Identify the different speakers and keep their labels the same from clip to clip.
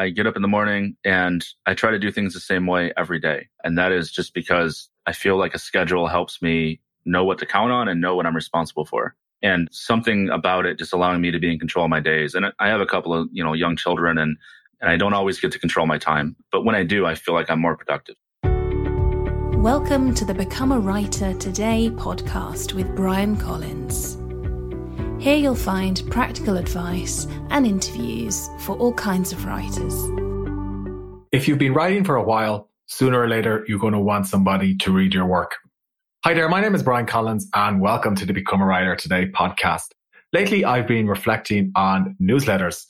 Speaker 1: I get up in the morning and I try to do things the same way every day. And that is just because I feel like a schedule helps me know what to count on and know what I'm responsible for. And something about it just allowing me to be in control of my days. And I have a couple of, you know, young children and, and I don't always get to control my time. But when I do, I feel like I'm more productive.
Speaker 2: Welcome to the Become a Writer Today podcast with Bryan Collins. Here you'll find practical advice and interviews for all kinds of writers.
Speaker 3: If you've been writing for a while, sooner or later you're going to want somebody to read your work. Hi there, my name is Bryan Collins and welcome to the Become a Writer Today podcast. Lately, I've been reflecting on newsletters.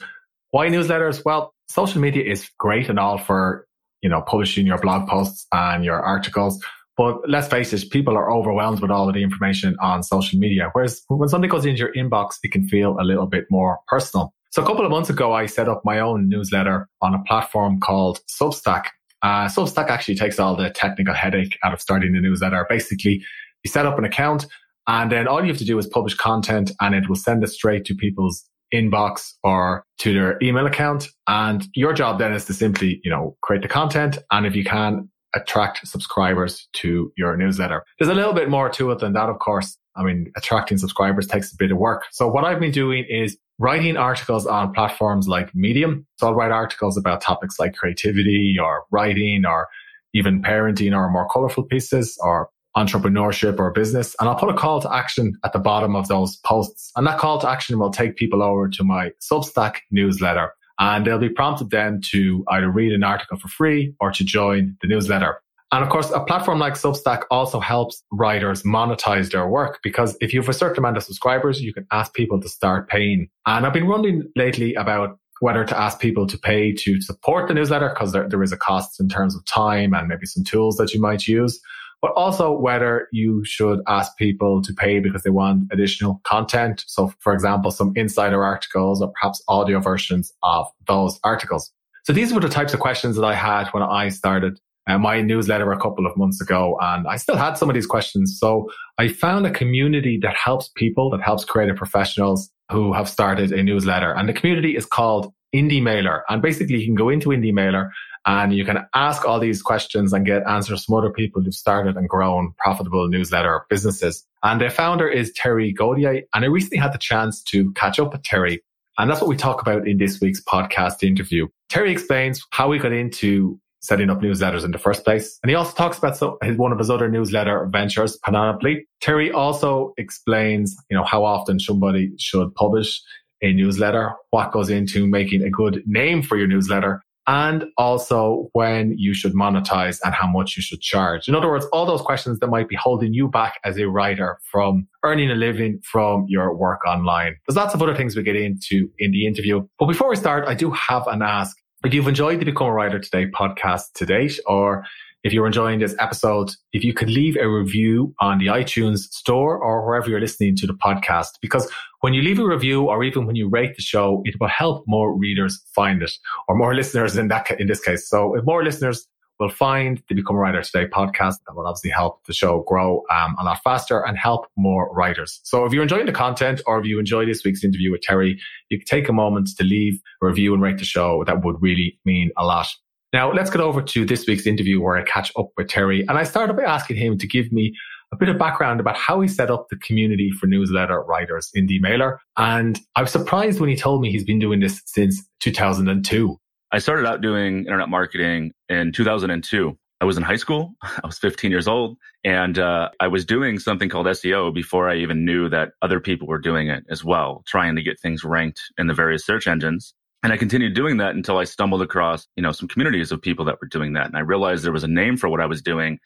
Speaker 3: Why newsletters? Well, social media is great and all for, you know, publishing your blog posts and your articles. But let's face it, people are overwhelmed with all of the information on social media. Whereas when something goes into your inbox, it can feel a little bit more personal. So a couple of months ago, I set up my own newsletter on a platform called Substack. Uh, Substack actually takes all the technical headache out of starting the newsletter. Basically, you set up an account and then all you have to do is publish content and it will send it straight to people's inbox or to their email account. And your job then is to simply, you know, create the content. And if you can, attract subscribers to your newsletter. There's a little bit more to it than that, of course. I mean, attracting subscribers takes a bit of work. So what I've been doing is writing articles on platforms like Medium. So I'll write articles about topics like creativity or writing or even parenting or more colorful pieces or entrepreneurship or business. And I'll put a call to action at the bottom of those posts. And that call to action will take people over to my Substack newsletter and they'll be prompted then to either read an article for free or to join the newsletter. And of course, a platform like Substack also helps writers monetize their work because if you have a certain amount of subscribers, you can ask people to start paying. And I've been wondering lately about whether to ask people to pay to support the newsletter because there, there is a cost in terms of time and maybe some tools that you might use but also whether you should ask people to pay because they want additional content. So, for example, some insider articles or perhaps audio versions of those articles. So these were the types of questions that I had when I started uh, my newsletter a couple of months ago. And I still had some of these questions. So I found a community that helps people, that helps creative professionals who have started a newsletter. And the community is called Indie Mailer. And basically you can go into Indie Mailer and you can ask all these questions and get answers from other people who've started and grown profitable newsletter businesses. And the founder is Terry Godier. And I recently had the chance to catch up with Terry. And that's what we talk about in this week's podcast interview. Terry explains how he got into setting up newsletters in the first place. And he also talks about so, his, one of his other newsletter ventures, Panoply. Terry also explains, you know, how often somebody should publish a newsletter, what goes into making a good name for your newsletter, and also when you should monetize and how much you should charge. In other words, all those questions that might be holding you back as a writer from earning a living from your work online. There's lots of other things we get into in the interview. But before we start, I do have an ask. If you've enjoyed the Become a Writer Today podcast to date, or if you're enjoying this episode, if you could leave a review on the iTunes store or wherever you're listening to the podcast, because when you leave a review or even when you rate the show, it will help more readers find it or more listeners in that, in this case. So if more listeners will find the Become a Writer Today podcast, that will obviously help the show grow um, a lot faster and help more writers. So if you're enjoying the content or if you enjoy this week's interview with Terry, you can take a moment to leave a review and rate the show. That would really mean a lot. Now, let's get over to this week's interview where I catch up with Terry. And I started by asking him to give me a bit of background about how he set up the community for newsletter writers Indie Mailer. And I was surprised when he told me he's been doing this since 2002.
Speaker 1: I started out doing internet marketing in 2002. I was in high school. I was 15 years old and uh, I was doing something called SEO before I even knew that other people were doing it as well, trying to get things ranked in the various search engines. And I continued doing that until I stumbled across, you know, some communities of people that were doing that. And I realized there was a name for what I was doing.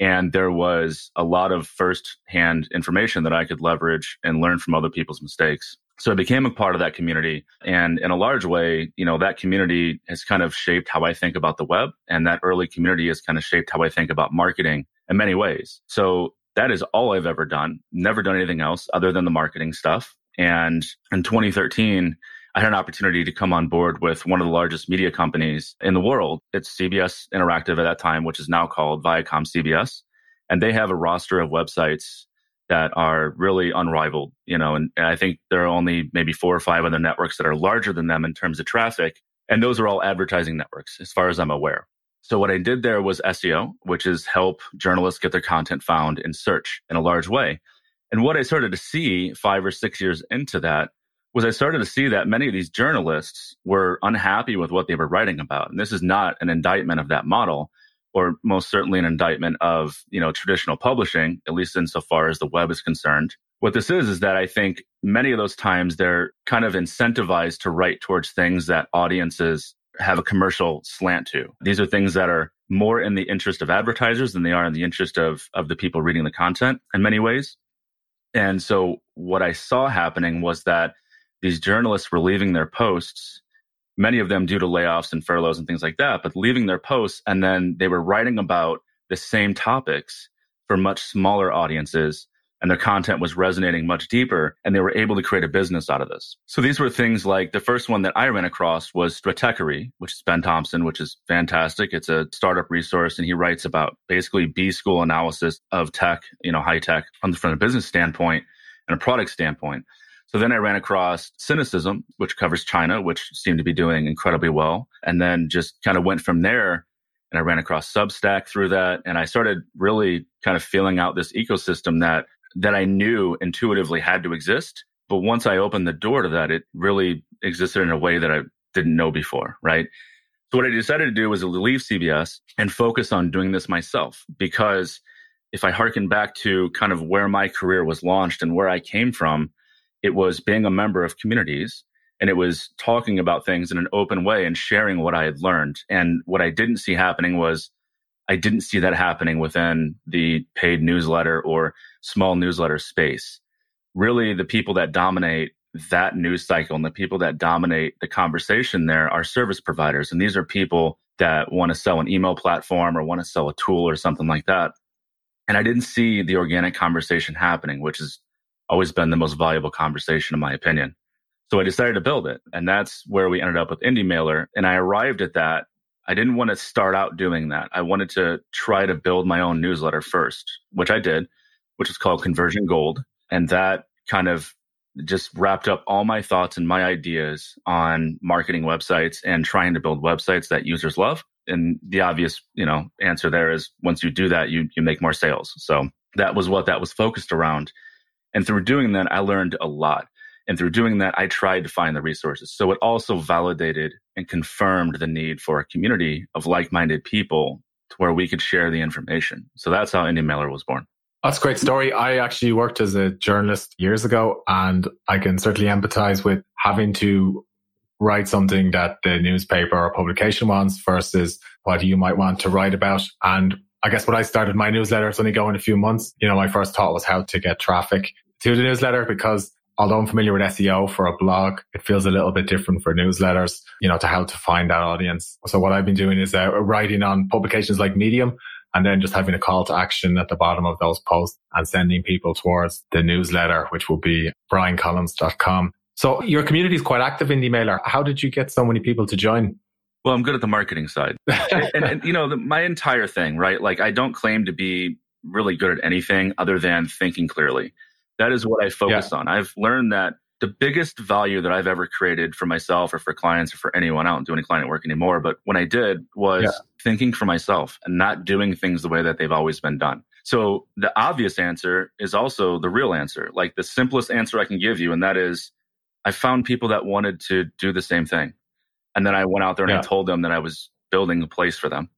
Speaker 1: And there was a lot of first hand information that I could leverage and learn from other people's mistakes. So I became a part of that community. And in a large way, you know, that community has kind of shaped how I think about the web. And that early community has kind of shaped how I think about marketing in many ways. So that is all I've ever done. Never done anything else other than the marketing stuff. And in 2013, I had an opportunity to come on board with one of the largest media companies in the world. It's CBS Interactive at that time, which is now called Viacom CBS. And they have a roster of websites that are really unrivaled, you know, and, and I think there are only maybe four or five other networks that are larger than them in terms of traffic. And those are all advertising networks, as far as I'm aware. So what I did there was SEO, which is help journalists get their content found in search in a large way. And what I started to see five or six years into that was I started to see that many of these journalists were unhappy with what they were writing about. And this is not an indictment of that model, or most certainly an indictment of, you know, traditional publishing, at least insofar as the web is concerned. What this is, is that I think many of those times they're kind of incentivized to write towards things that audiences have a commercial slant to. These are things that are more in the interest of advertisers than they are in the interest of, of the people reading the content in many ways. And so what I saw happening was that these journalists were leaving their posts, many of them due to layoffs and furloughs and things like that, but leaving their posts and then they were writing about the same topics for much smaller audiences and their content was resonating much deeper and they were able to create a business out of this. So these were things like the first one that I ran across was Stratechery, which is Ben Thompson, which is fantastic. It's a startup resource and he writes about basically B school analysis of tech, you know, high tech from, from a business standpoint and a product standpoint. So then I ran across Sinocism, which covers China, which seemed to be doing incredibly well. And then just kind of went from there and I ran across Substack through that. And I started really kind of feeling out this ecosystem that that I knew intuitively had to exist. But once I opened the door to that, it really existed in a way that I didn't know before, right? So what I decided to do was leave CBS and focus on doing this myself because if I harken back to kind of where my career was launched and where I came from, it was being a member of communities and it was talking about things in an open way and sharing what I had learned. And what I didn't see happening was I didn't see that happening within the paid newsletter or small newsletter space. Really, the people that dominate that news cycle and the people that dominate the conversation there are service providers. And these are people that want to sell an email platform or want to sell a tool or something like that. And I didn't see the organic conversation happening, which has always been the most valuable conversation, in my opinion. So I decided to build it. And that's where we ended up with Indie Mailer. And I arrived at that I didn't want to start out doing that. I wanted to try to build my own newsletter first, which I did, which is called Conversion Gold. And that kind of just wrapped up all my thoughts and my ideas on marketing websites and trying to build websites that users love. And the obvious, you know, answer there is once you do that, you you make more sales. So that was what that was focused around. And through doing that, I learned a lot. And through doing that, I tried to find the resources. So it also validated and confirmed the need for a community of like minded people to where we could share the information. So that's how Indie Mailer was born.
Speaker 3: That's a great story. I actually worked as a journalist years ago, and I can certainly empathize with having to write something that the newspaper or publication wants versus what you might want to write about. And I guess when I started my newsletter, it's only going a few months. You know, my first thought was how to get traffic to the newsletter because although I'm familiar with SEO for a blog, it feels a little bit different for newsletters, you know, to how to find that audience. So what I've been doing is uh, writing on publications like Medium and then just having a call to action at the bottom of those posts and sending people towards the newsletter, which will be bryancollins.com. So your community is quite active Indie Mailer. How did you get so many people to join?
Speaker 1: Well, I'm good at the marketing side. and, and, you know, the, my entire thing, right? Like I don't claim to be really good at anything other than thinking clearly. That is what I focus yeah. on. I've learned that the biggest value that I've ever created for myself or for clients or for anyone, I don't do any client work anymore, but when I did was yeah. thinking for myself and not doing things the way that they've always been done. So the obvious answer is also the real answer, like the simplest answer I can give you. And that is I found people that wanted to do the same thing. And then I went out there and yeah. I told them that I was building a place for them.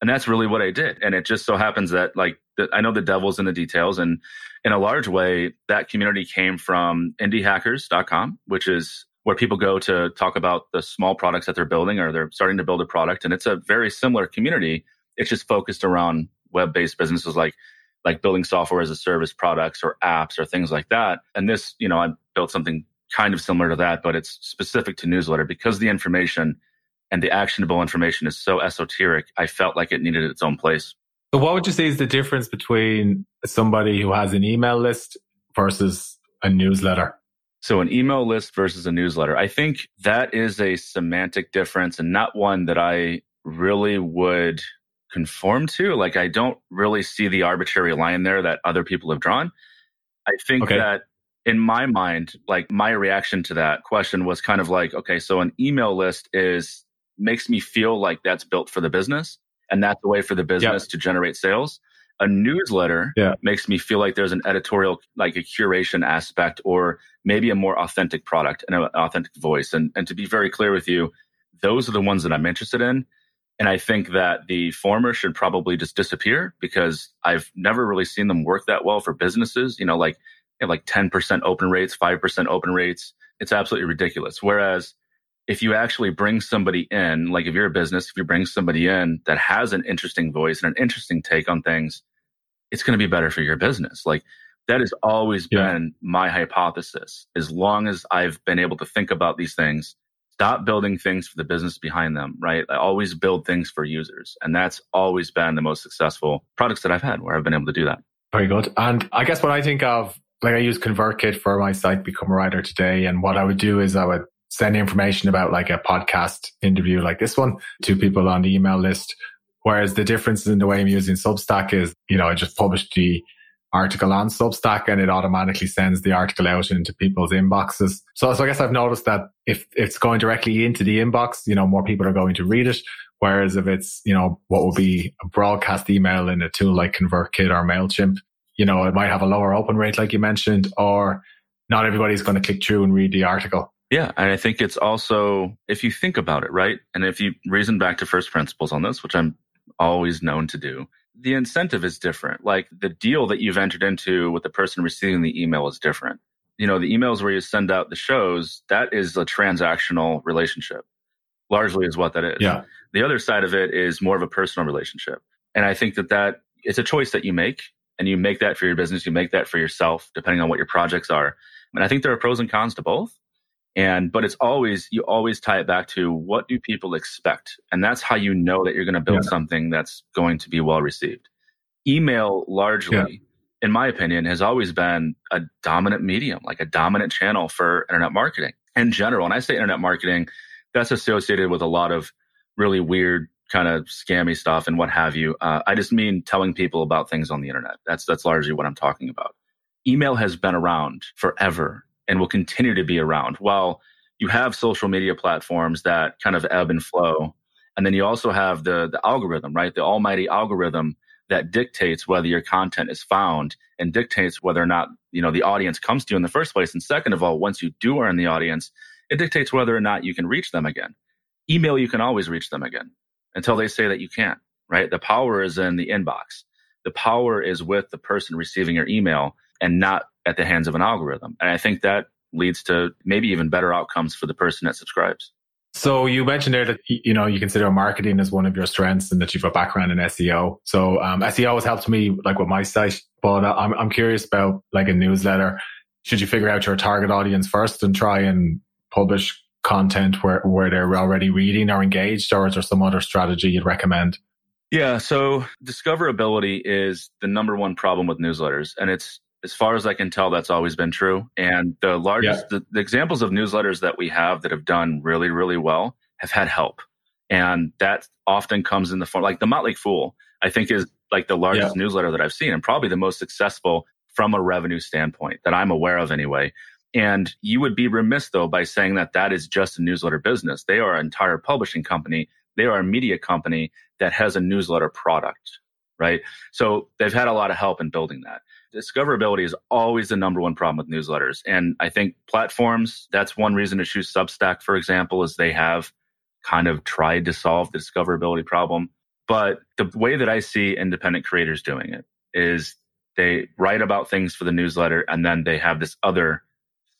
Speaker 1: And that's really what I did. And it just so happens that like I know the devil's in the details. And in a large way, that community came from indiehackers.com, which is where people go to talk about the small products that they're building or they're starting to build a product. And it's a very similar community. It's just focused around web-based businesses like like building software as a service products or apps or things like that. And this, you know, I built something kind of similar to that, but it's specific to newsletter because the information and the actionable information is so esoteric. I felt like it needed its own place.
Speaker 3: So, what would you say is the difference between somebody who has an email list versus a newsletter?
Speaker 1: So, an email list versus a newsletter. I think that is a semantic difference and not one that I really would conform to. Like, I don't really see the arbitrary line there that other people have drawn. I think okay. that in my mind, like my reaction to that question was kind of like, okay, so an email list is makes me feel like that's built for the business and that's the way for the business yep. to generate sales. A newsletter yeah. makes me feel like there's an editorial, like a curation aspect or maybe a more authentic product and an authentic voice. And, and to be very clear with you, those are the ones that I'm interested in. And I think that the former should probably just disappear because I've never really seen them work that well for businesses. You know, like you know, like 10% open rates, 5% open rates. It's absolutely ridiculous. Whereas if you actually bring somebody in, like if you're a business, if you bring somebody in that has an interesting voice and an interesting take on things, it's going to be better for your business. Like that has always yeah. been my hypothesis. As long as I've been able to think about these things, stop building things for the business behind them, right? I always build things for users. And that's always been the most successful products that I've had where I've been able to do that.
Speaker 3: Very good. And I guess what I think of, like I use ConvertKit for my site, Become a Writer today. And what I would do is I would send information about like a podcast interview like this one to people on the email list. Whereas the difference in the way I'm using Substack is, you know, I just publish the article on Substack and it automatically sends the article out into people's inboxes. So, so I guess I've noticed that if it's going directly into the inbox, you know, more people are going to read it. Whereas if it's, you know, what would be a broadcast email in a tool like ConvertKit or MailChimp, you know, it might have a lower open rate, like you mentioned, or not everybody's going to click through and read the article.
Speaker 1: Yeah. And I think it's also, if you think about it, right? And if you reason back to first principles on this, which I'm always known to do, the incentive is different. Like the deal that you've entered into with the person receiving the email is different. You know, the emails where you send out the shows, that is a transactional relationship, largely is what that is.
Speaker 3: Yeah.
Speaker 1: The other side of it is more of a personal relationship. And I think that that it's a choice that you make and you make that for your business. You make that for yourself, depending on what your projects are. And I think there are pros and cons to both. And, but it's always, you always tie it back to what do people expect? And that's how you know that you're going to build yeah. something that's going to be well received. Email largely, yeah. in my opinion, has always been a dominant medium, like a dominant channel for internet marketing in general. And I say internet marketing, that's associated with a lot of really weird kind of scammy stuff and what have you. Uh, I just mean telling people about things on the internet. That's, that's largely what I'm talking about. Email has been around forever and will continue to be around. While you have social media platforms that kind of ebb and flow, and then you also have the the algorithm, right? The almighty algorithm that dictates whether your content is found and dictates whether or not you know the audience comes to you in the first place. And second of all, once you do earn the audience, it dictates whether or not you can reach them again. Email, you can always reach them again until they say that you can't. Right? The power is in the inbox. The power is with the person receiving your email and not at the hands of an algorithm. And I think that leads to maybe even better outcomes for the person that subscribes.
Speaker 3: So you mentioned there that you know you consider marketing as one of your strengths and that you've a background in SEO. So um, SEO has helped me like with my site, but uh, I'm I'm curious about like a newsletter. Should you figure out your target audience first and try and publish content where where they're already reading or engaged, or is there some other strategy you'd recommend?
Speaker 1: Yeah, so discoverability is the number one problem with newsletters, and it's as far as I can tell, that's always been true. And the largest, yeah. the, the, examples of newsletters that we have that have done really, really well have had help. And that often comes in the form, like the Motley Fool, I think is like the largest yeah. newsletter that I've seen and probably the most successful from a revenue standpoint that I'm aware of anyway. And you would be remiss though by saying that that is just a newsletter business. They are an entire publishing company. They are a media company that has a newsletter product, right? So they've had a lot of help in building that discoverability is always the number one problem with newsletters. And I think platforms, that's one reason to choose Substack, for example, is they have kind of tried to solve the discoverability problem. But the way that I see independent creators doing it is they write about things for the newsletter and then they have this other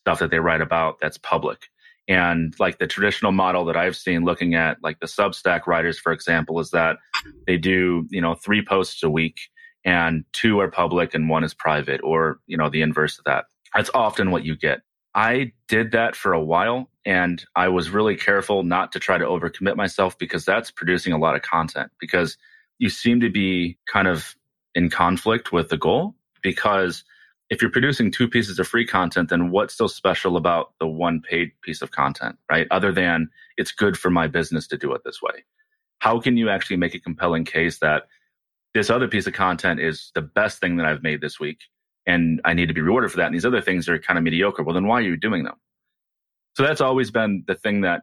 Speaker 1: stuff that they write about that's public. And like the traditional model that I've seen looking at like the Substack writers, for example, is that they do, you know, three posts a week and two are public and one is private or, you know, the inverse of that. That's often what you get. I did that for a while and I was really careful not to try to overcommit myself because that's producing a lot of content because you seem to be kind of in conflict with the goal because if you're producing two pieces of free content, then what's so special about the one paid piece of content, right? Other than it's good for my business to do it this way. How can you actually make a compelling case that this other piece of content is the best thing that I've made this week. and I need to be rewarded for that. And these other things are kind of mediocre. Well, then why are you doing them? So that's always been the thing that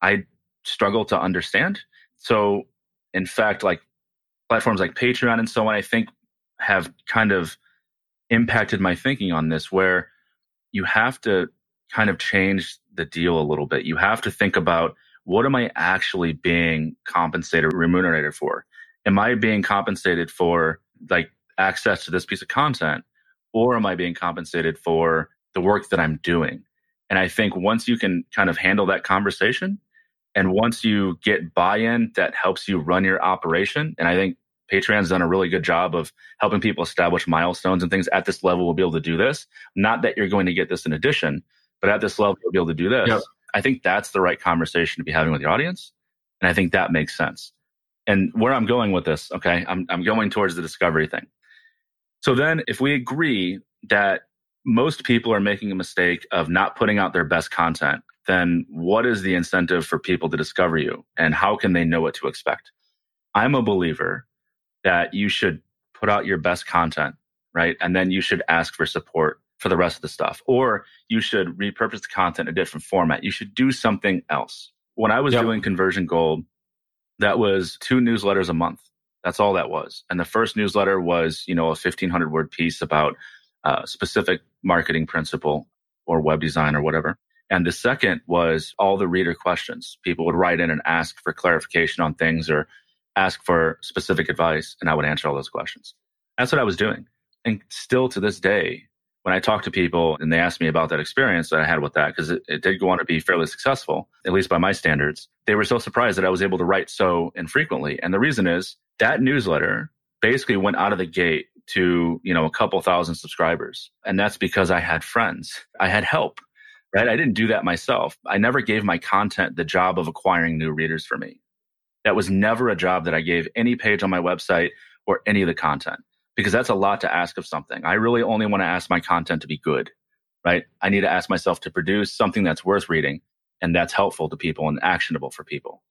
Speaker 1: I struggle to understand. So in fact, like platforms like Patreon and so on, I think have kind of impacted my thinking on this where you have to kind of change the deal a little bit. You have to think about what am I actually being compensated, remunerated for? Am I being compensated for like access to this piece of content or am I being compensated for the work that I'm doing? And I think once you can kind of handle that conversation and once you get buy in that helps you run your operation, and I think Patreon's done a really good job of helping people establish milestones and things at this level will be able to do this. Not that you're going to get this in addition, but at this level you'll be able to do this. Yep. I think that's the right conversation to be having with your audience. And I think that makes sense. And where I'm going with this, okay, I'm, I'm going towards the discovery thing. So then if we agree that most people are making a mistake of not putting out their best content, then what is the incentive for people to discover you and how can they know what to expect? I'm a believer that you should put out your best content, right? And then you should ask for support for the rest of the stuff. Or you should repurpose the content in a different format. You should do something else. When I was yep. doing Conversion Gold, that was two newsletters a month. That's all that was. And the first newsletter was, you know, a 1500 word piece about a specific marketing principle or web design or whatever. And the second was all the reader questions. People would write in and ask for clarification on things or ask for specific advice, and I would answer all those questions. That's what I was doing. And still to this day, when I talk to people and they ask me about that experience that I had with that, because it, it, did go on to be fairly successful, at least by my standards, they were so surprised that I was able to write so infrequently. And the reason is that newsletter basically went out of the gate to, you know, a couple thousand subscribers. And that's because I had friends. I had help, right? I didn't do that myself. I never gave my content the job of acquiring new readers for me. That was never a job that I gave any page on my website or any of the content because that's a lot to ask of something. I really only want to ask my content to be good, right? I need to ask myself to produce something that's worth reading and that's helpful to people and actionable for people.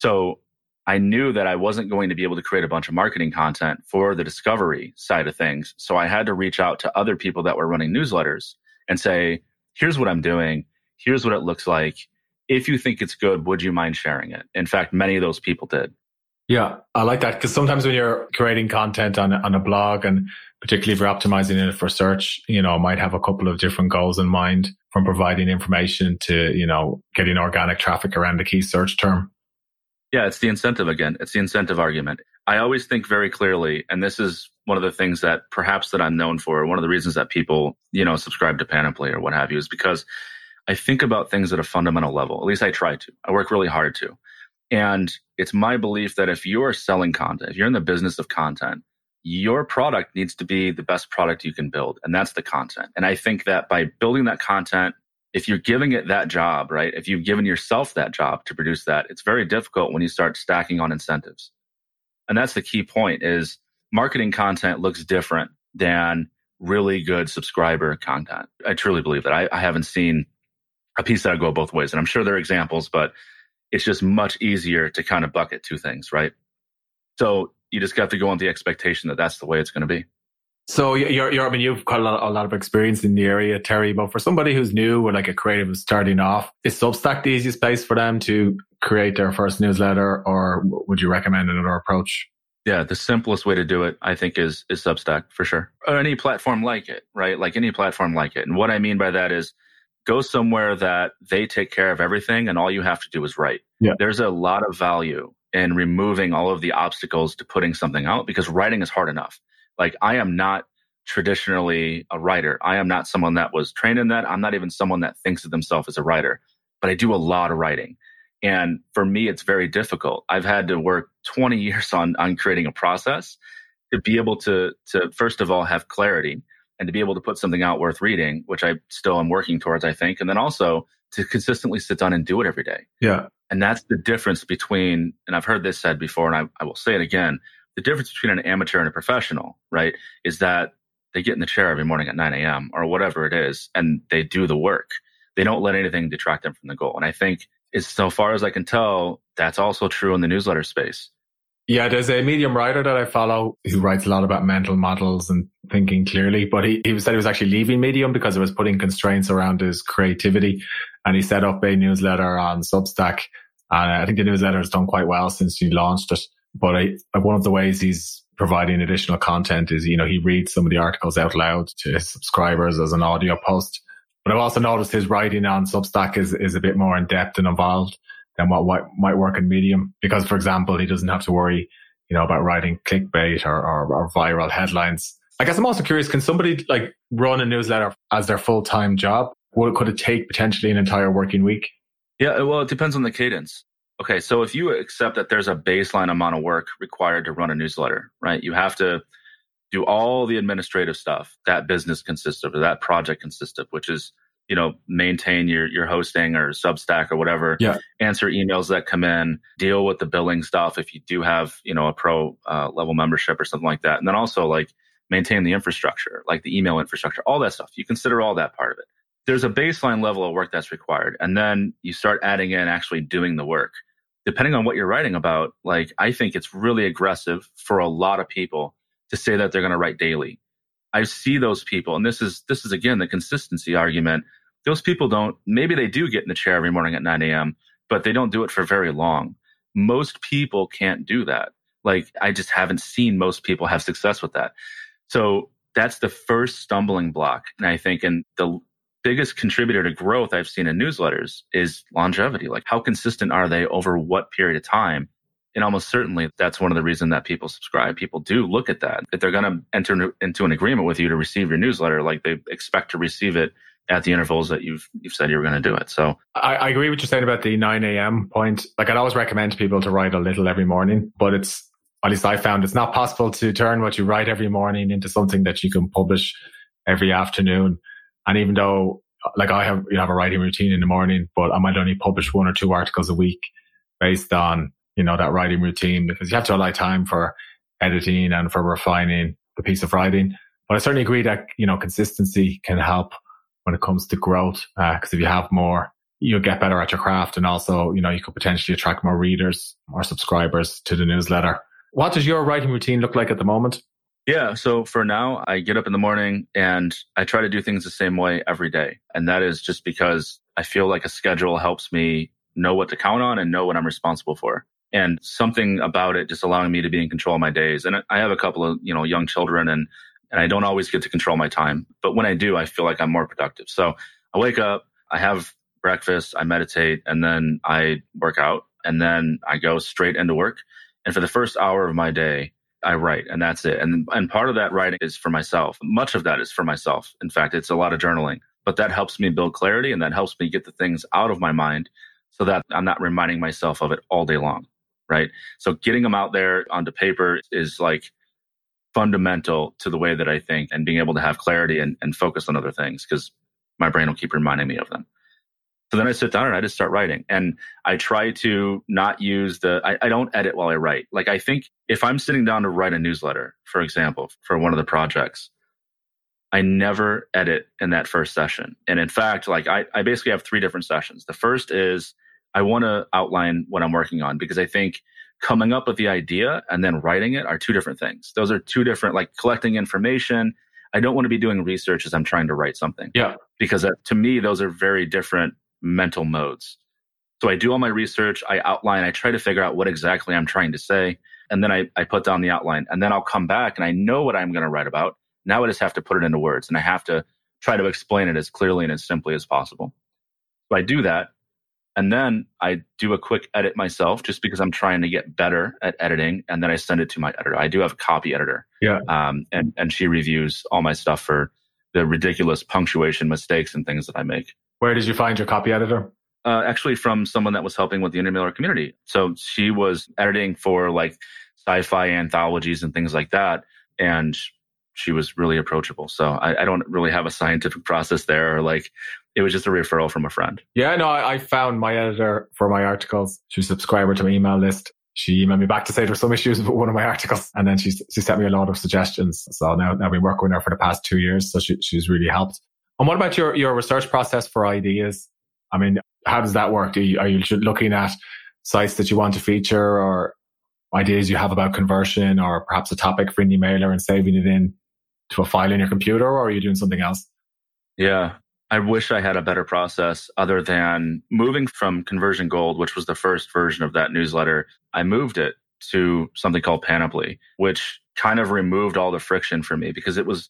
Speaker 1: So I knew that I wasn't going to be able to create a bunch of marketing content for the discovery side of things. So I had to reach out to other people that were running newsletters and say, here's what I'm doing. Here's what it looks like. If you think it's good, would you mind sharing it? In fact, many of those people did.
Speaker 3: Yeah, I like that because sometimes when you're creating content on, on a blog and particularly if you're optimizing it for search, you know, might have a couple of different goals in mind from providing information to, you know, getting organic traffic around the key search term.
Speaker 1: Yeah, it's the incentive again. It's the incentive argument. I always think very clearly, and this is one of the things that perhaps that I'm known for. One of the reasons that people, you know, subscribe to Panoply or what have you is because I think about things at a fundamental level. At least I try to. I work really hard to. And it's my belief that if you're selling content, if you're in the business of content, your product needs to be the best product you can build. And that's the content. And I think that by building that content, if you're giving it that job, right? If you've given yourself that job to produce that, it's very difficult when you start stacking on incentives. And that's the key point is marketing content looks different than really good subscriber content. I truly believe that. I, I haven't seen a piece that go both ways. And I'm sure there are examples, but it's just much easier to kind of bucket two things, right? So you just got to go on the expectation that that's the way it's going to be.
Speaker 3: So you're, you're, I mean, you've got a lot, a lot of experience in the area, Terry, but for somebody who's new or like a creative starting off, is Substack the easiest place for them to create their first newsletter or would you recommend another approach?
Speaker 1: Yeah, the simplest way to do it, I think, is is Substack for sure, or any platform like it, right? Like any platform like it. And what I mean by that is, go somewhere that they take care of everything and all you have to do is write. Yeah. There's a lot of value in removing all of the obstacles to putting something out because writing is hard enough. Like I am not traditionally a writer. I am not someone that was trained in that. I'm not even someone that thinks of themselves as a writer, but I do a lot of writing. And for me, it's very difficult. I've had to work 20 years on, on creating a process to be able to, to first of all have clarity and to be able to put something out worth reading, which I still am working towards, I think. And then also to consistently sit down and do it every day.
Speaker 3: Yeah.
Speaker 1: And that's the difference between, and I've heard this said before, and I, I will say it again the difference between an amateur and a professional, right, is that they get in the chair every morning at 9 a.m. or whatever it is, and they do the work. They don't let anything detract them from the goal. And I think, as so far as I can tell, that's also true in the newsletter space.
Speaker 3: Yeah, there's a medium writer that I follow who writes a lot about mental models and thinking clearly, but he, he said he was actually leaving Medium because it was putting constraints around his creativity. And he set up a newsletter on Substack. And I think the newsletter has done quite well since he launched it. But I, one of the ways he's providing additional content is, you know, he reads some of the articles out loud to his subscribers as an audio post. But I've also noticed his writing on Substack is, is a bit more in depth and involved than what, might work in Medium. Because, for example, he doesn't have to worry, you know, about writing clickbait or, or, or viral headlines. I guess I'm also curious, can somebody like run a newsletter as their full time job? What could it take potentially an entire working week?
Speaker 1: Yeah, well, it depends on the cadence. Okay, so if you accept that there's a baseline amount of work required to run a newsletter, right? You have to do all the administrative stuff that business consists of, or that project consists of, which is you know maintain your your hosting or substack or whatever
Speaker 3: yeah.
Speaker 1: answer emails that come in deal with the billing stuff if you do have you know a pro uh, level membership or something like that. And then also like maintain the infrastructure like the email infrastructure all that stuff. You consider all that part of it. There's a baseline level of work that's required and then you start adding in actually doing the work. Depending on what you're writing about like i think it's really aggressive for a lot of people to say that they're going to write daily i see those people and this is this is again the consistency argument those people don't, maybe they do get in the chair every morning at 9 a.m., but they don't do it for very long. Most people can't do that. Like, I just haven't seen most people have success with that. So that's the first stumbling block. And I think, and the biggest contributor to growth I've seen in newsletters is longevity. Like, how consistent are they over what period of time? And almost certainly that's one of the reasons that people subscribe. People do look at that. If they're going to enter into an agreement with you to receive your newsletter, like they expect to receive it at the intervals that you've you've said you were going to do it. So
Speaker 3: I, I agree with you saying about the 9 a.m. point. Like I'd always recommend people to write a little every morning, but it's at least I found it's not possible to turn what you write every morning into something that you can publish every afternoon. And even though like I have you have a writing routine in the morning, but I might only publish one or two articles a week based on, you know, that writing routine because you have to allow time for editing and for refining the piece of writing. But I certainly agree that, you know, consistency can help when it comes to growth. Uh, if you have more, you'll get better at your craft. And also, you know, you could potentially attract more readers or subscribers to the newsletter. What does your writing routine look like at the moment?
Speaker 1: Yeah. So for now, I get up in the morning and I try to do things the same way every day. And that is just because I feel like a schedule helps me know what to count on and know what I'm responsible for. And something about it just allowing me to be in control of my days. And I have a couple of, you know, young children and and I don't always get to control my time. But when I do, I feel like I'm more productive. So I wake up, I have breakfast, I meditate, and then I work out, and then I go straight into work. And for the first hour of my day, I write, and that's it. And and part of that writing is for myself. Much of that is for myself. In fact, it's a lot of journaling, but that helps me build clarity, and that helps me get the things out of my mind, so that I'm not reminding myself of it all day long. Right. So getting them out there onto paper is like fundamental to the way that I think and being able to have clarity and, and focus on other things because my brain will keep reminding me of them. So then I sit down and I just start writing. And I try to not use the, I, I, don't edit while I write. Like I think if I'm sitting down to write a newsletter, for example, for one of the projects, I never edit in that first session. And in fact, like I, I basically have three different sessions. The first is I want to outline what I'm working on because I think coming up with the idea and then writing it are two different things. Those are two different, like collecting information. I don't want to be doing research as I'm trying to write something.
Speaker 3: Yeah.
Speaker 1: Because uh, to me, those are very different mental modes. So I do all my research, I outline, I try to figure out what exactly I'm trying to say. And then I, I put down the outline and then I'll come back and I know what I'm going to write about. Now I just have to put it into words and I have to try to explain it as clearly and as simply as possible. So I do that. And then I do a quick edit myself just because I'm trying to get better at editing. And then I send it to my editor. I do have a copy editor.
Speaker 3: Yeah.
Speaker 1: Um, and, and she reviews all my stuff for the ridiculous punctuation mistakes and things that I make.
Speaker 3: Where did you find your copy editor?
Speaker 1: Uh, actually, from someone that was helping with the Indie Mailer community. So she was editing for like sci fi anthologies and things like that. And she was really approachable. So I, I, don't really have a scientific process there or like it was just a referral from a friend.
Speaker 3: Yeah, no, I, I found my editor for my articles. She's a subscriber to my email list. She emailed me back to say there's some issues with one of my articles. And then she, she sent me a lot of suggestions. So now, now I've been working with her for the past two years. So she, she's really helped. And what about your, your research process for ideas? I mean, how does that work? Are you, are you looking at sites that you want to feature or ideas you have about conversion or perhaps a topic for an emailer and saving it in to a file in your computer or are you doing something else?
Speaker 1: Yeah. I wish I had a better process other than moving from Conversion Gold, which was the first version of that newsletter. I moved it to something called Panoply, which kind of removed all the friction for me because it was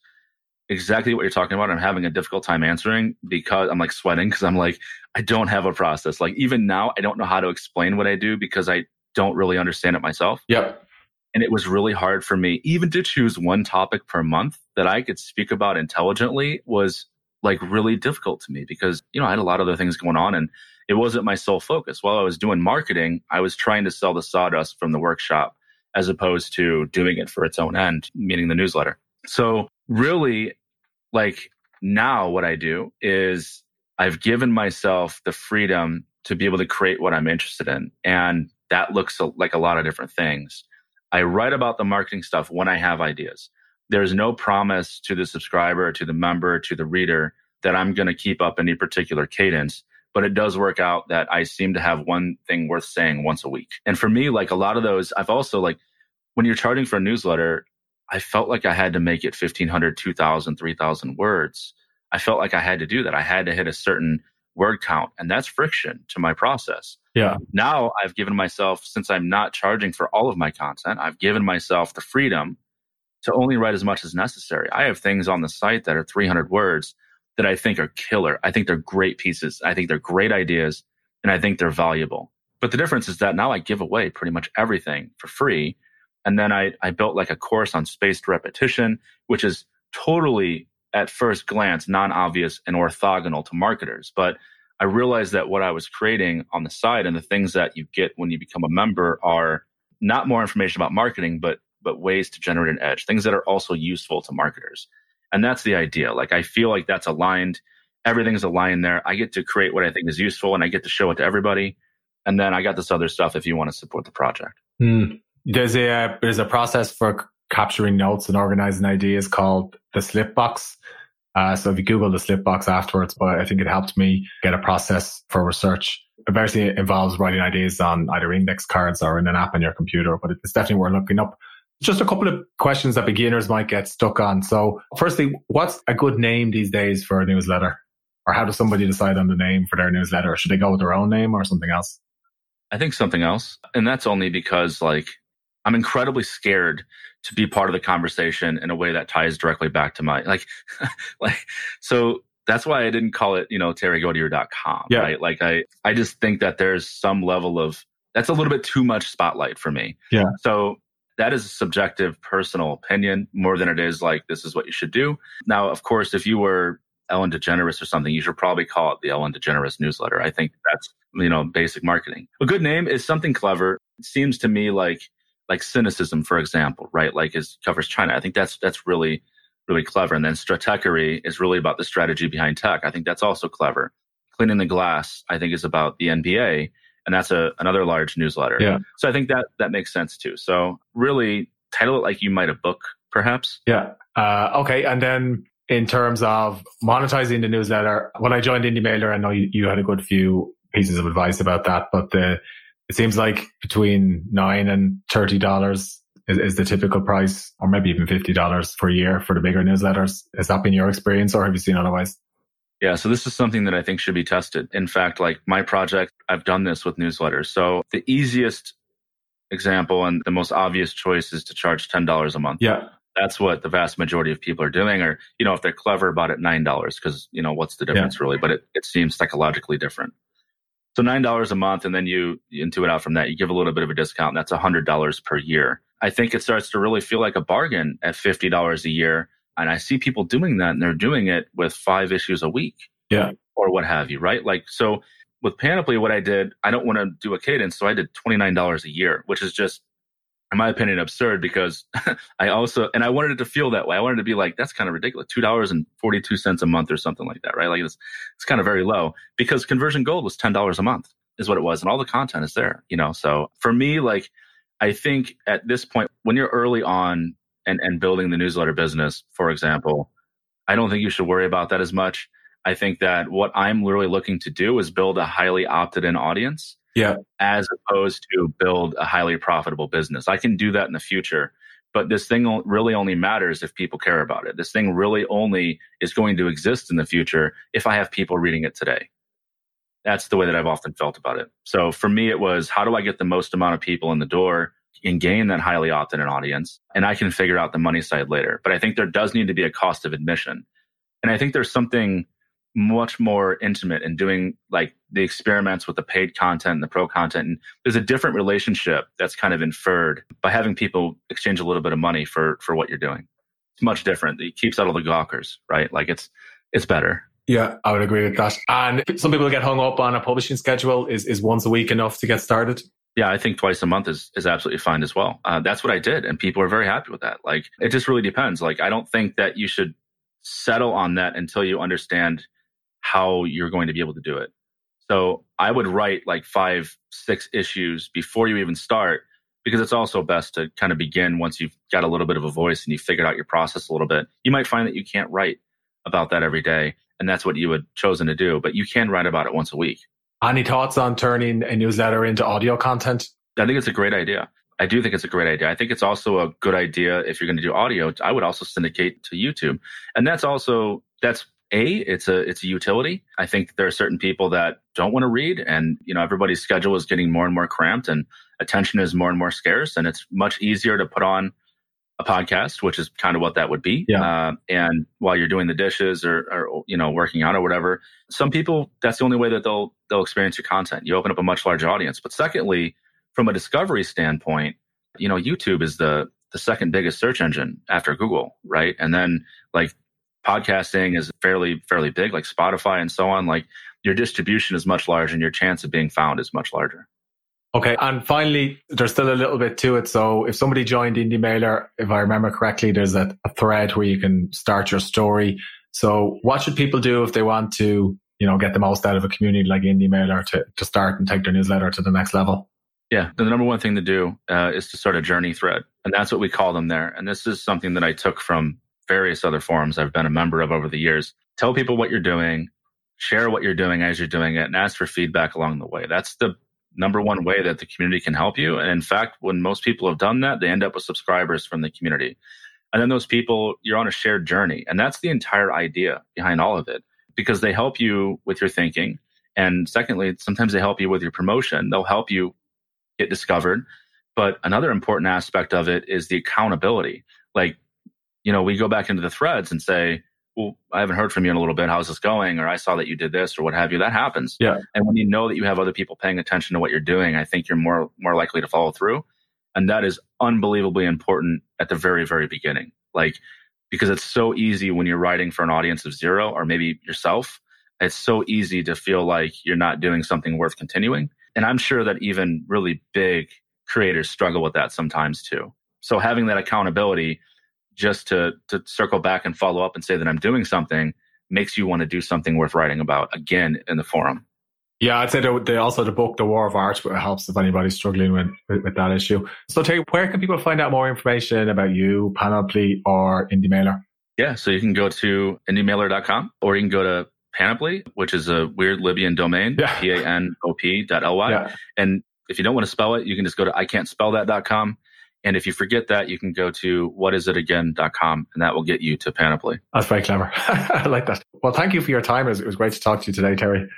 Speaker 1: exactly what you're talking about. I'm having a difficult time answering because I'm like sweating because I'm like, I don't have a process. Like even now, I don't know how to explain what I do because I don't really understand it myself.
Speaker 3: Yep.
Speaker 1: And it was really hard for me, even to choose one topic per month that I could speak about intelligently was like really difficult to me because, you know, I had a lot of other things going on and it wasn't my sole focus. While I was doing marketing, I was trying to sell the sawdust from the workshop as opposed to doing it for its own end, meaning the newsletter. So really like now what I do is I've given myself the freedom to be able to create what I'm interested in. And that looks like a lot of different things. I write about the marketing stuff when I have ideas. There's no promise to the subscriber, to the member, to the reader that I'm going to keep up any particular cadence. But it does work out that I seem to have one thing worth saying once a week. And for me, like a lot of those, I've also like, when you're charging for a newsletter, I felt like I had to make it 1500, 2000, 3000 words. I felt like I had to do that. I had to hit a certain word count and that's friction to my process.
Speaker 3: Yeah.
Speaker 1: Now I've given myself, since I'm not charging for all of my content, I've given myself the freedom to only write as much as necessary. I have things on the site that are 300 words that I think are killer. I think they're great pieces. I think they're great ideas and I think they're valuable. But the difference is that now I give away pretty much everything for free and then I, I built like a course on spaced repetition, which is totally at first glance non-obvious and orthogonal to marketers. But I realized that what I was creating on the side and the things that you get when you become a member are not more information about marketing, but but ways to generate an edge, things that are also useful to marketers. And that's the idea. Like I feel like that's aligned. Everything's aligned there. I get to create what I think is useful and I get to show it to everybody. And then I got this other stuff if you want to support the project.
Speaker 3: Mm. There's a there's a process for capturing notes and organizing ideas called the Slipbox. Uh, so if you Google the Slipbox afterwards, but I think it helped me get a process for research. It basically involves writing ideas on either index cards or in an app on your computer, but it's definitely worth looking up. Just a couple of questions that beginners might get stuck on. So firstly, what's a good name these days for a newsletter? Or how does somebody decide on the name for their newsletter? Should they go with their own name or something else?
Speaker 1: I think something else. And that's only because like I'm incredibly scared to be part of the conversation in a way that ties directly back to my like like so that's why I didn't call it, you know, terrygodier.com.
Speaker 3: Yeah.
Speaker 1: Right. Like I I just think that there's some level of that's a little bit too much spotlight for me.
Speaker 3: Yeah.
Speaker 1: So that is a subjective personal opinion more than it is like this is what you should do. Now, of course, if you were Ellen DeGeneres or something, you should probably call it the Ellen DeGeneres newsletter. I think that's, you know, basic marketing. A good name is something clever. It seems to me like like Sinocism, for example, right? Like is covers China. I think that's that's really really clever. And then stratechery is really about the strategy behind tech. I think that's also clever. Cleaning the glass, I think, is about the NBA, and that's a another large newsletter.
Speaker 3: Yeah.
Speaker 1: So I think that that makes sense too. So really, title it like you might a book, perhaps.
Speaker 3: Yeah. Uh, okay. And then in terms of monetizing the newsletter, when I joined Indie Mailer, I know you, you had a good few pieces of advice about that, but the it seems like between nine and thirty dollars is, is, the typical price, or maybe even fifty dollars per year for the bigger newsletters. Has that been your experience, or have you seen otherwise?
Speaker 1: Yeah, so this is something that I think should be tested. In fact, like my project, I've done this with newsletters. So the easiest example and the most obvious choice is to charge ten dollars a month.
Speaker 3: Yeah.
Speaker 1: That's what the vast majority of people are doing, or you know, if they're clever about it, nine dollars, because you know what's the difference yeah. really? But it, it seems psychologically different. So nine dollars a month, and then you, you intuit out from that. You give a little bit of a discount. And that's a hundred dollars per year. I think it starts to really feel like a bargain at fifty dollars a year. And I see people doing that, and they're doing it with five issues a week,
Speaker 3: yeah,
Speaker 1: or what have you, right? Like so. With Panoply, what I did, I don't want to do a cadence, so I did twenty nine dollars a year, which is just in my opinion, absurd because I also, and I wanted it to feel that way. I wanted to be like, that's kind of ridiculous. $2.42 a month or something like that, right? Like it's, it's kind of very low because conversion gold was $10 a month is what it was. And all the content is there, you know? So for me, like, I think at this point, when you're early on and, and building the newsletter business, for example, I don't think you should worry about that as much. I think that what I'm literally looking to do is build a highly opted in audience
Speaker 3: Yeah.
Speaker 1: As opposed to build a highly profitable business. I can do that in the future, but this thing really only matters if people care about it. This thing really only is going to exist in the future if I have people reading it today. That's the way that I've often felt about it. So for me, it was how do I get the most amount of people in the door and gain that highly authentic audience? And I can figure out the money side later. But I think there does need to be a cost of admission. And I think there's something much more intimate in doing like the experiments with the paid content and the pro content. And there's a different relationship that's kind of inferred by having people exchange a little bit of money for for what you're doing. It's much different. It keeps out all the gawkers, right? Like it's it's better.
Speaker 3: Yeah, I would agree with that. And some people get hung up on a publishing schedule. Is is once a week enough to get started?
Speaker 1: Yeah, I think twice a month is is absolutely fine as well. Uh, that's what I did, and people are very happy with that. Like, it just really depends. Like, I don't think that you should settle on that until you understand how you're going to be able to do it. So I would write like five, six issues before you even start, because it's also best to kind of begin once you've got a little bit of a voice and you figured out your process a little bit. You might find that you can't write about that every day, and that's what you had chosen to do, but you can write about it once a week.
Speaker 3: Any thoughts on turning a newsletter into audio content?
Speaker 1: I think it's a great idea. I do think it's a great idea. I think it's also a good idea if you're going to do audio. I would also syndicate to YouTube, and that's also that's a it's a it's a utility i think there are certain people that don't want to read and you know everybody's schedule is getting more and more cramped and attention is more and more scarce and it's much easier to put on a podcast which is kind of what that would be
Speaker 3: yeah.
Speaker 1: Uh, and while you're doing the dishes or, or you know working out or whatever some people that's the only way that they'll they'll experience your content you open up a much larger audience but secondly from a discovery standpoint you know youtube is the the second biggest search engine after google right and then like podcasting is fairly fairly big, like Spotify and so on. Like your distribution is much larger, and your chance of being found is much larger.
Speaker 3: Okay, and finally, there's still a little bit to it. So if somebody joined Indie Mailer, if I remember correctly, there's a, a thread where you can start your story. So what should people do if they want to, you know, get the most out of a community like Indie Mailer to, to start and take their newsletter to the next level?
Speaker 1: Yeah, the number one thing to do uh, is to start a journey thread. And that's what we call them there. And this is something that I took from various other forums I've been a member of over the years. Tell people what you're doing, share what you're doing as you're doing it, and ask for feedback along the way. That's the number one way that the community can help you. And in fact, when most people have done that, they end up with subscribers from the community. And then those people, you're on a shared journey. And that's the entire idea behind all of it because they help you with your thinking. And secondly, sometimes they help you with your promotion. They'll help you get discovered. But another important aspect of it is the accountability. Like you know, we go back into the threads and say, well, I haven't heard from you in a little bit. How's this going? Or I saw that you did this or what have you. That happens.
Speaker 3: Yeah.
Speaker 1: And when you know that you have other people paying attention to what you're doing, I think you're more, more likely to follow through. And that is unbelievably important at the very, very beginning. Like, because it's so easy when you're writing for an audience of zero or maybe yourself. It's so easy to feel like you're not doing something worth continuing. And I'm sure that even really big creators struggle with that sometimes too. So having that accountability just to to circle back and follow up and say that I'm doing something makes you want to do something worth writing about again in the forum.
Speaker 3: Yeah, I'd say they also the book, The War of Art, helps if anybody's struggling with, with, with, that issue. So, Terry, where can people find out more information about you, Panoply, or Indie Mailer?
Speaker 1: Yeah, so you can go to indiemailer.com or you can go to Panoply, which is a weird Libyan domain,
Speaker 3: yeah.
Speaker 1: P A N O P dot L Y.
Speaker 3: Yeah.
Speaker 1: And if you don't want to spell it, you can just go to I can't spell that.com and if you forget that, you can go to whatisitagain.com and that will get you to Panoply.
Speaker 3: That's very clever. I like that. Well, thank you for your time. It was, it was great to talk to you today, Terry.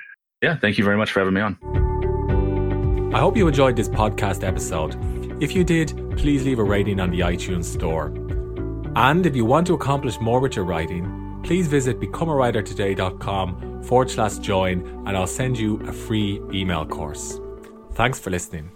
Speaker 1: Yeah, thank you very much for having me on.
Speaker 3: I hope you enjoyed this podcast episode. If you did, please leave a rating on the iTunes store. And if you want to accomplish more with your writing, please visit becomeawritertoday.com forward slash join and I'll send you a free email course. Thanks for listening.